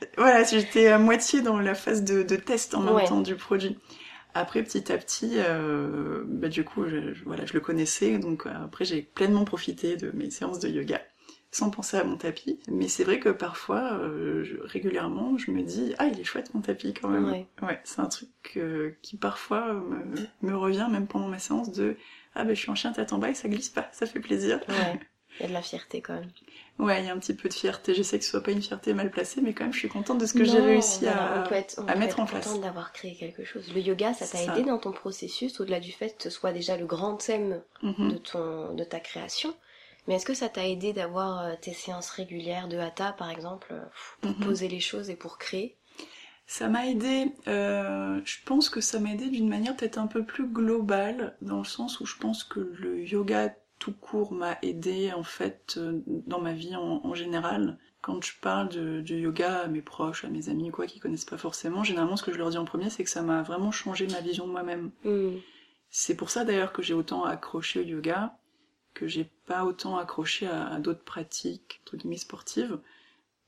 voilà, j'étais à moitié dans la phase de, test en même temps du produit. Après, petit à petit, bah, du coup, voilà, je le connaissais, donc après j'ai pleinement profité de mes séances de yoga sans penser à mon tapis. Mais c'est vrai que parfois, euh, régulièrement, je me dis ah il est chouette mon tapis quand même. Ouais, c'est un truc euh, qui parfois me, revient même pendant ma séance de ah ben je suis en chien tête en bas et ça glisse pas, ça fait plaisir. Ouais. Il y a de la fierté quand même. Ouais, il y a un petit peu de fierté. Je sais que ce soit pas une fierté mal placée, mais quand même, je suis contente de ce que j'ai réussi à, à mettre en place. contente d'avoir créé quelque chose. Le yoga, ça t'a aidé dans ton processus, au-delà du fait que ce soit déjà le grand thème mhm. de ton, de ta création? Mais est-ce que ça t'a aidé d'avoir euh, tes séances régulières de hatha, par exemple, euh, pour mhm. poser les choses et pour créer? Ça m'a aidé, euh, je pense que ça m'a aidé d'une manière peut-être un peu plus globale, dans le sens où je pense que le yoga tout court m'a aidé en fait dans ma vie en, général. Quand je parle de, yoga à mes proches, à mes amis, quoi, qui connaissent pas forcément, généralement ce que je leur dis en premier, c'est que ça m'a vraiment changé ma vision de moi-même. Hmm. C'est pour ça d'ailleurs que j'ai autant accroché au yoga, que j'ai pas autant accroché à, d'autres pratiques, entre guillemets, sportives,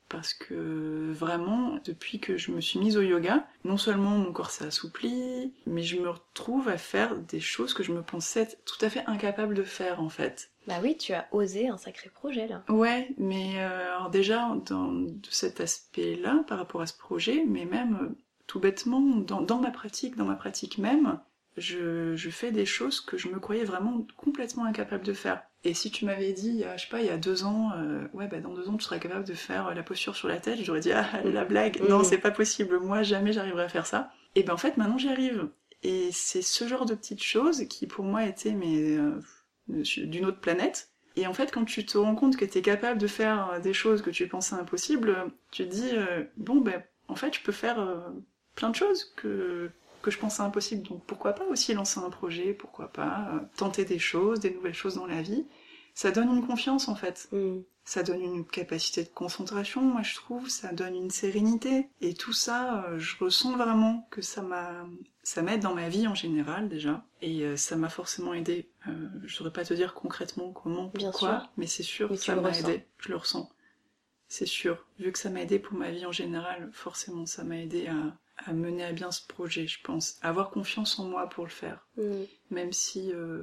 parce que vraiment, depuis que je me suis mise au yoga, non seulement mon corps s'est assoupli, mais je me retrouve à faire des choses que je me pensais tout à fait incapable de faire en fait. Bah oui, tu as osé un sacré projet là. Ouais, mais euh, alors déjà dans cet aspect-là, par rapport à ce projet, mais même euh, tout bêtement dans, dans ma pratique, dans ma pratique même, je, fais des choses que je me croyais vraiment complètement incapable de faire. Et si tu m'avais dit, je sais pas, il y a deux ans, euh, ouais, bah dans deux ans tu serais capable de faire la posture sur la tête, j'aurais dit, ah, la blague, non, c'est pas possible, moi jamais j'arriverai à faire ça. Et ben en fait, maintenant j'y arrive. Et c'est ce genre de petites choses qui pour moi étaient mais, euh, d'une autre planète. Et en fait, quand tu te rends compte que tu es capable de faire des choses que tu pensais impossibles, tu te dis, euh, bon, ben en fait, je peux faire plein de choses que que je pensais impossible. Donc pourquoi pas aussi lancer un projet, pourquoi pas euh, tenter des choses, des nouvelles choses dans la vie. Ça donne une confiance en fait. Mm. Ça donne une capacité de concentration, moi je trouve, ça donne une sérénité. Et tout ça, euh, je ressens vraiment que ça m'a, ça m'aide dans ma vie en général déjà. Et euh, ça m'a forcément aidé. je saurais pas te dire concrètement comment, pourquoi, mais c'est sûr que ça m'a aidé. Je le ressens. C'est sûr. Vu que ça m'a aidé pour ma vie en général, forcément ça m'a aidé à, à mener à bien ce projet, je pense. Avoir confiance en moi pour le faire. Mm. Même si, euh,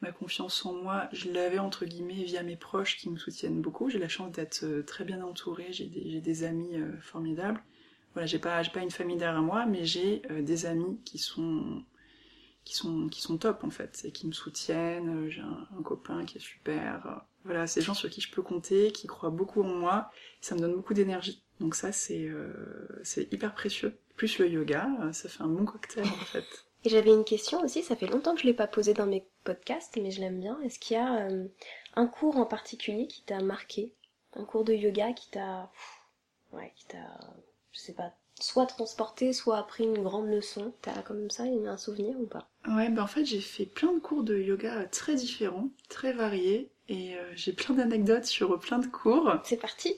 ma confiance en moi, je l'avais entre guillemets via mes proches qui me soutiennent beaucoup. J'ai la chance d'être euh, très bien entourée, j'ai des, des, amis euh, formidables. Voilà, j'ai pas, pas une famille derrière moi, mais j'ai des amis qui sont, qui, sont, qui sont top en fait, et qui me soutiennent. J'ai un, un, copain qui est super. Voilà, c'est des gens sur qui je peux compter, qui croient beaucoup en moi. Ça me donne beaucoup d'énergie. Donc ça, c'est c'est hyper précieux. Plus le yoga, ça fait un bon cocktail en fait. Et j'avais une question aussi, ça fait longtemps que je l'ai pas posée dans mes podcasts, mais je l'aime bien. Est-ce qu'il y a euh, un cours en particulier qui t'a marqué? Un cours de yoga qui t'a... Ouais, qui t'a... Je sais pas, soit transporté, soit appris une grande leçon? T'as comme ça un souvenir ou pas? Ouais, ben en fait j'ai fait plein de cours de yoga très différents, très variés, et euh, j'ai plein d'anecdotes sur plein de cours. C'est parti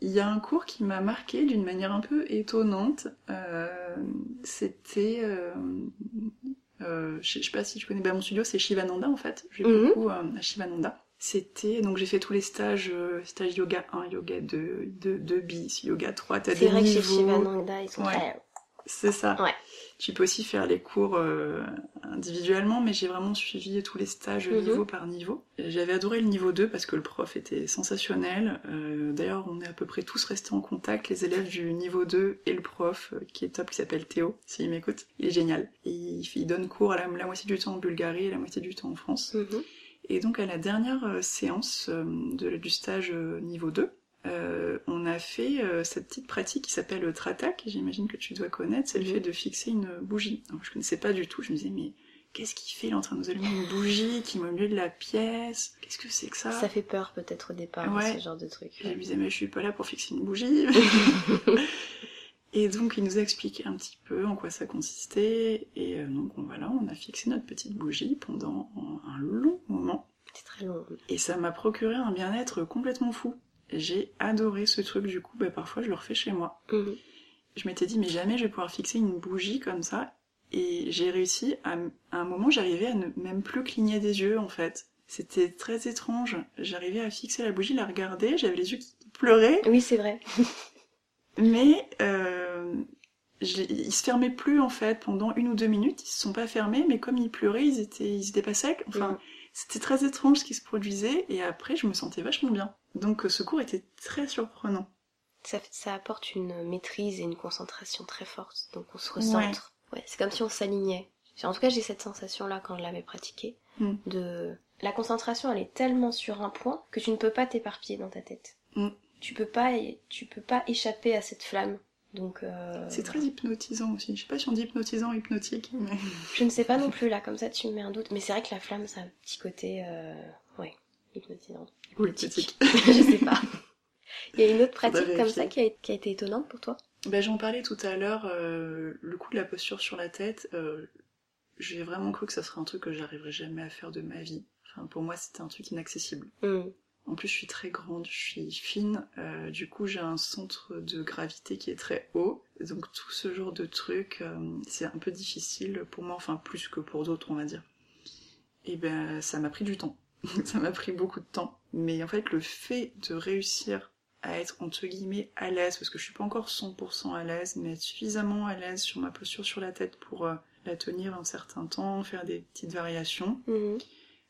il y a un cours qui m'a marqué d'une manière un peu étonnante. Euh, c'était, euh, euh, je sais pas si tu connais, bah, mon studio c'est Shivananda en fait. J'ai mm beaucoup à Shivananda. C'était donc j'ai fait tous les stages, stage yoga 1, yoga 2, 2, 2 bis, yoga 3, t'as des niveaux. C'est vrai que chez Shivananda ils sont très c'est ça. Tu peux aussi faire les cours euh, individuellement, mais j'ai vraiment suivi tous les stages mhm. niveau par niveau. J'avais adoré le niveau 2 parce que le prof était sensationnel. Euh, d'ailleurs, on est à peu près tous restés en contact, les élèves du niveau 2 et le prof, euh, qui est top, qui s'appelle Théo, s'il m'écoute. Il est génial. il, donne cours à la, moitié du temps en Bulgarie et la moitié du temps en France. Mhm. Et donc à la dernière séance de, du stage niveau 2, euh, on a fait euh, cette petite pratique qui s'appelle le tratak, j'imagine que tu dois connaître, c'est le mhm. fait de fixer une bougie. Alors, je connaissais pas du tout, je me disais mais qu'est-ce qu'il fait Il est en train de nous allumer une bougie qui est au milieu de la pièce? Qu'est-ce que c'est que ça? Ça fait peur peut-être au départ, ce genre de truc. Je me disais mais je suis pas là pour fixer une bougie. et donc il nous a expliqué un petit peu en quoi ça consistait. Et euh, donc voilà, on a fixé notre petite bougie pendant un long moment. C'était très long. Et ça m'a procuré un bien-être complètement fou. J'ai adoré ce truc, du coup, bah, parfois je le refais chez moi. Mhm. Je m'étais dit, mais jamais je vais pouvoir fixer une bougie comme ça. Et j'ai réussi, à, un moment, j'arrivais à ne même plus cligner des yeux, en fait. C'était très étrange. J'arrivais à fixer la bougie, la regarder, j'avais les yeux qui pleuraient. Oui, c'est vrai. mais euh, ils se fermaient plus, en fait, pendant une ou deux minutes. Ils se sont pas fermés, mais comme ils pleuraient, ils étaient, ils étaient pas secs. Enfin, mhm. c'était très étrange ce qui se produisait. Et après, je me sentais vachement bien. Donc ce cours était très surprenant. Ça, apporte une maîtrise et une concentration très forte, donc on se recentre. Ouais. c'est comme si on s'alignait. En tout cas, j'ai cette sensation-là quand je l'avais pratiqué. Hmm. De la concentration, elle est tellement sur un point que tu ne peux pas t'éparpiller dans ta tête. Hmm. Tu peux pas, tu peux pas échapper à cette flamme. Donc euh, c'est très hypnotisant aussi. Je sais pas si on dit hypnotisant ou hypnotique. Mais... Je ne sais pas non plus là, comme ça tu me mets un doute. Mais c'est vrai que la flamme, ça a un petit côté, euh... ouais, hypnotisant. Ou je sais pas. Il y a une autre pratique comme ça qui a, été étonnante pour toi? Ben, J'en parlais tout à l'heure, euh, le coup de la posture sur la tête, euh, j'ai vraiment cru que ça serait un truc que j'arriverais jamais à faire de ma vie. Enfin, pour moi, c'était un truc inaccessible. Hmm. En plus, je suis très grande, je suis fine, euh, du coup, j'ai un centre de gravité qui est très haut. Donc, tout ce genre de truc, c'est un peu difficile pour moi, enfin, plus que pour d'autres, on va dire. Et ben, ça m'a pris du temps. ça m'a pris beaucoup de temps. Mais en fait, le fait de réussir à être entre guillemets à l'aise, parce que je suis pas encore 100% à l'aise, mais être suffisamment à l'aise sur ma posture sur la tête pour euh, la tenir un certain temps, faire des petites variations. Mhm.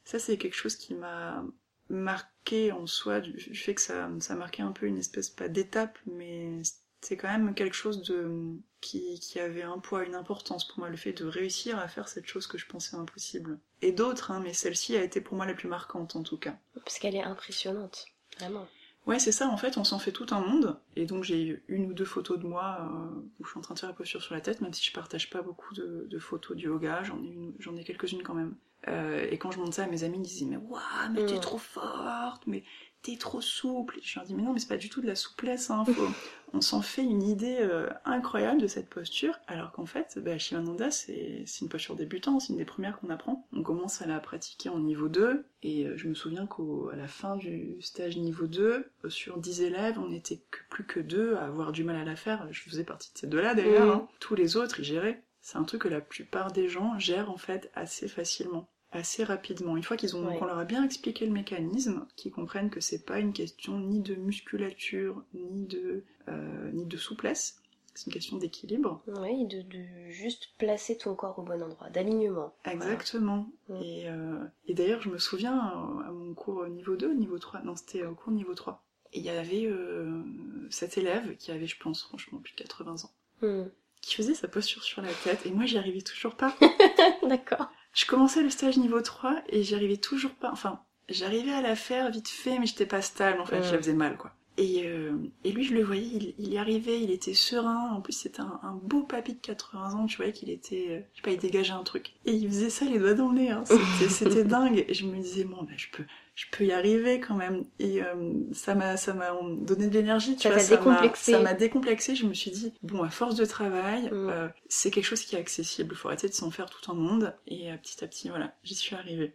Ça, c'est quelque chose qui m'a marqué en soi, du, fait que ça, ça marquait un peu une espèce, pas d'étape, mais c'est quand même quelque chose de qui, qui, avait un poids, une importance pour moi, le fait de réussir à faire cette chose que je pensais impossible. Et d'autres, hein, mais celle-ci a été pour moi la plus marquante en tout cas. Parce qu'elle est impressionnante, vraiment. Ouais, c'est ça, en fait, on s'en fait tout un monde. Et donc j'ai une ou deux photos de moi euh, où je suis en train de faire la posture sur la tête, même si je partage pas beaucoup de, de photos du yoga, j'en ai, j'en ai quelques-unes quand même. Euh, et quand je montre ça à mes amis, ils disaient mais waouh, mais t'es mm. trop forte, mais t'es trop souple. Je leur dis mais non, mais c'est pas du tout de la souplesse, hein, on s'en fait une idée euh, incroyable de cette posture, alors qu'en fait, bah, Shivananda, c'est une posture débutante, c'est une des premières qu'on apprend. On commence à la pratiquer en niveau 2, et euh, je me souviens qu'à la fin du stage niveau 2, euh, sur 10 élèves, on n'était que plus que deux à avoir du mal à la faire. Je faisais partie de ces deux-là d'ailleurs. Mm. Hein. Tous les autres, ils géraient. C'est un truc que la plupart des gens gèrent en fait assez facilement assez rapidement. Une fois qu'ils ont, qu'on leur a bien expliqué le mécanisme, qu'ils comprennent que c'est pas une question ni de musculature, ni de, euh, ni de souplesse, C'est une question d'équilibre. Oui, de, de juste placer ton corps au bon endroit, d'alignement. Exactement. Voilà. Mm. Et, euh, et d'ailleurs, je me souviens euh, à mon cours niveau 2, niveau 3, non, c'était au cours niveau 3. Et il y avait euh, cet élève qui avait, je pense, franchement, plus de 80 ans, Hmm. qui faisait sa posture sur la tête, et moi, j'y arrivais toujours pas. D'accord. Je commençais le stage niveau 3 et j'y arrivais toujours pas. Enfin, j'arrivais à la faire vite fait, mais j'étais pas stable en fait, je la faisais mal quoi. Et, euh, et lui, je le voyais, il, il y arrivait, il était serein. En plus, c'était un, un beau papy de 80 ans, tu voyais qu'il était. euh, Je sais pas, il dégageait un truc. Et il faisait ça les doigts dans le nez, hein. C'était- c'était dingue. Et je me disais, bon, ben, je peux. Je peux y arriver quand même. Et euh, ça m'a ça m'a donné de l'énergie, tu Ça vois. ça m'a- décomplexé. Ça m'a décomplexé. Je me suis dit, bon, à force de travail, Mm. euh, c'est quelque chose qui est accessible. Faut arrêter de s'en faire tout un monde. Et euh, petit à petit, voilà, j'y suis arrivée.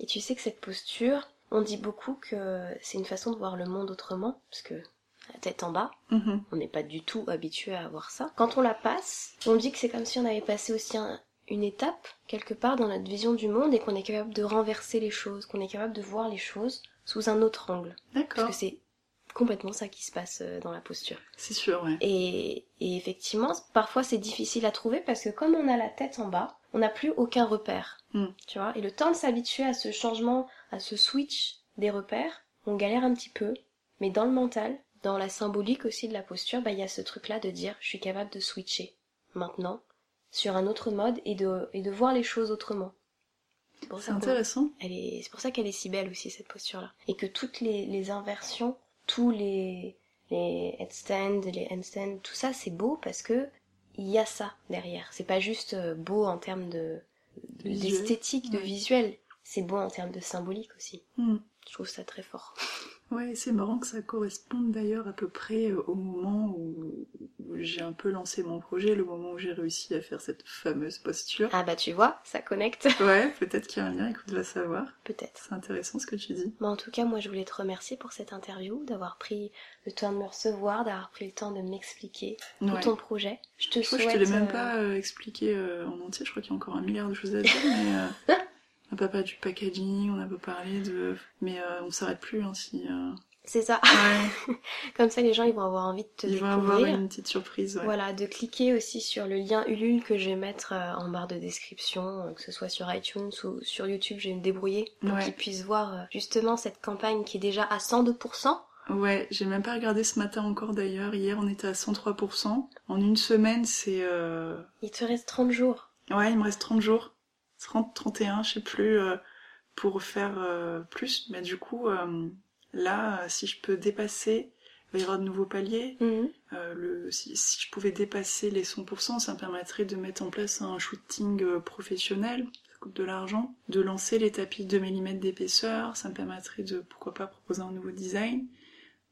Et tu sais que cette posture, on dit beaucoup que c'est une façon de voir le monde autrement, parce que la tête en bas, Mhm. on n'est pas du tout habitué à avoir ça. Quand on la passe, on dit que c'est comme si on avait passé aussi un- une étape quelque part dans notre vision du monde et qu'on est capable de renverser les choses, qu'on est capable de voir les choses sous un autre angle. Parce D'accord. que c'est complètement ça qui se passe euh, dans la posture. C'est sûr, ouais. Et, et effectivement, parfois c'est difficile à trouver parce que comme on a la tête en bas, on n'a plus aucun repère. Mm. Tu vois? Et le temps de s'habituer à ce changement, à ce switch des repères, on galère un petit peu. Mais dans le mental, dans la symbolique aussi de la posture, bah, il y a ce truc-là de dire je suis capable de switcher maintenant sur un autre mode et de, et de voir les choses autrement. C'est intéressant. c'est pour ça qu'elle est si belle aussi cette posture-là. Et que toutes les, les inversions, tous les, les headstands, les handstands, tout ça c'est beau parce que il y a ça derrière. C'est pas juste euh, beau en termes de, d'esthétique, de visuel. C'est beau en termes de symbolique aussi. Hmm. Je trouve ça très fort. Ouais, c'est marrant que ça corresponde d'ailleurs à peu près euh, au moment où, j'ai un peu lancé mon projet, le moment où j'ai réussi à faire cette fameuse posture. Ah bah tu vois, ça connecte. Ouais, peut-être qu'il y a un lien, écoute, va savoir. Peut-être. C'est intéressant ce que tu dis. Mais en tout cas, moi je voulais te remercier pour cette interview, d'avoir pris le temps de me recevoir, d'avoir pris le temps de m'expliquer tout Ouais. ton projet. Je te Je crois souhaite. je te l'ai même euh, pas euh, expliqué euh, en entier, je crois qu'il y a encore un milliard de choses à dire, mais euh, on n'a pas parlé du packaging, on n'a pas parlé de... Mais euh, on s'arrête plus hein, si... euh, C'est ça. Ouais, Comme ça, les gens ils vont avoir envie de te ils vont découvrir. avoir une petite surprise, ouais. Voilà, de cliquer aussi sur le lien Ulule que je vais mettre euh, en barre de description, euh, que ce soit sur iTunes ou sur YouTube, je vais me débrouiller pour Ouais. qu'ils puissent voir justement cette campagne qui est déjà à 102%. Ouais, j'ai même pas regardé ce matin encore d'ailleurs. Hier, on était à 103%. En une semaine, c'est... euh, Il te reste 30 jours. Ouais, il me reste 30 jours. 30, 31, je sais plus, euh, pour faire euh, plus. Mais du coup, euh, là, si je peux dépasser, il va y avoir de nouveaux paliers. Mhm. Euh, le, si, si je pouvais dépasser les 100%, ça me permettrait de mettre en place un shooting professionnel. Ça coûte de l'argent. De lancer les tapis de 2 mm d'épaisseur. Ça me permettrait de, pourquoi pas, proposer un nouveau design.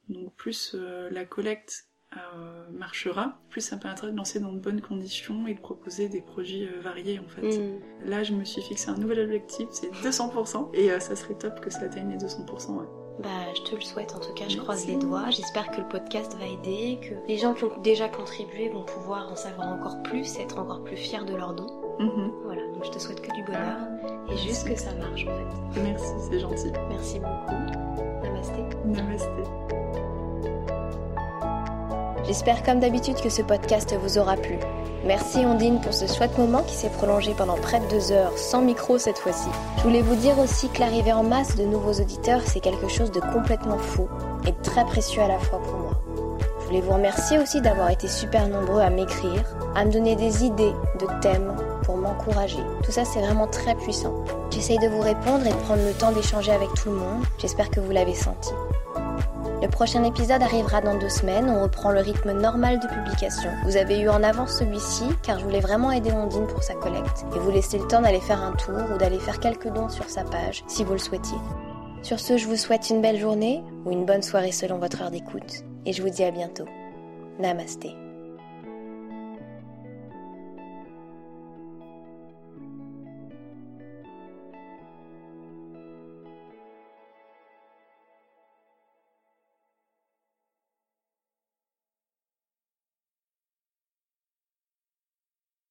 Donc plus euh, la collecte euh, marchera, plus ça me permettra de lancer dans de bonnes conditions et de proposer des projets euh, variés en fait. Mhm. Là, je me suis fixé un nouvel objectif, c'est 200%, et euh, ça serait top que ça atteigne les 200%. Ouais. Bah, je te le souhaite en tout cas, je Merci. croise les doigts. J'espère que le podcast va aider, que les gens qui ont déjà contribué vont pouvoir en savoir encore plus, être encore plus fiers de leur don. Mhm. Voilà, donc je te souhaite que du bonheur et juste que ça marche en fait. Merci, c'est gentil. Merci beaucoup. Namasté. Namasté. J'espère comme d'habitude que ce podcast vous aura plu. Merci Ondine pour ce chouette moment qui s'est prolongé pendant près de deux heures, sans micro cette fois-ci. Je voulais vous dire aussi que l'arrivée en masse de nouveaux auditeurs, c'est quelque chose de complètement fou et très précieux à la fois pour moi. Je voulais vous remercier aussi d'avoir été super nombreux à m'écrire, à me donner des idées de thèmes pour m'encourager. Tout ça, c'est vraiment très puissant. J'essaye de vous répondre et de prendre le temps d'échanger avec tout le monde. J'espère que vous l'avez senti. Le prochain épisode arrivera dans deux semaines, on reprend le rythme normal de publication. Vous avez eu en avance celui-ci car je voulais vraiment aider Ondine pour sa collecte et vous laisser le temps d'aller faire un tour ou d'aller faire quelques dons sur sa page si vous le souhaitiez. Sur ce, je vous souhaite une belle journée ou une bonne soirée selon votre heure d'écoute et je vous dis à bientôt. Namasté.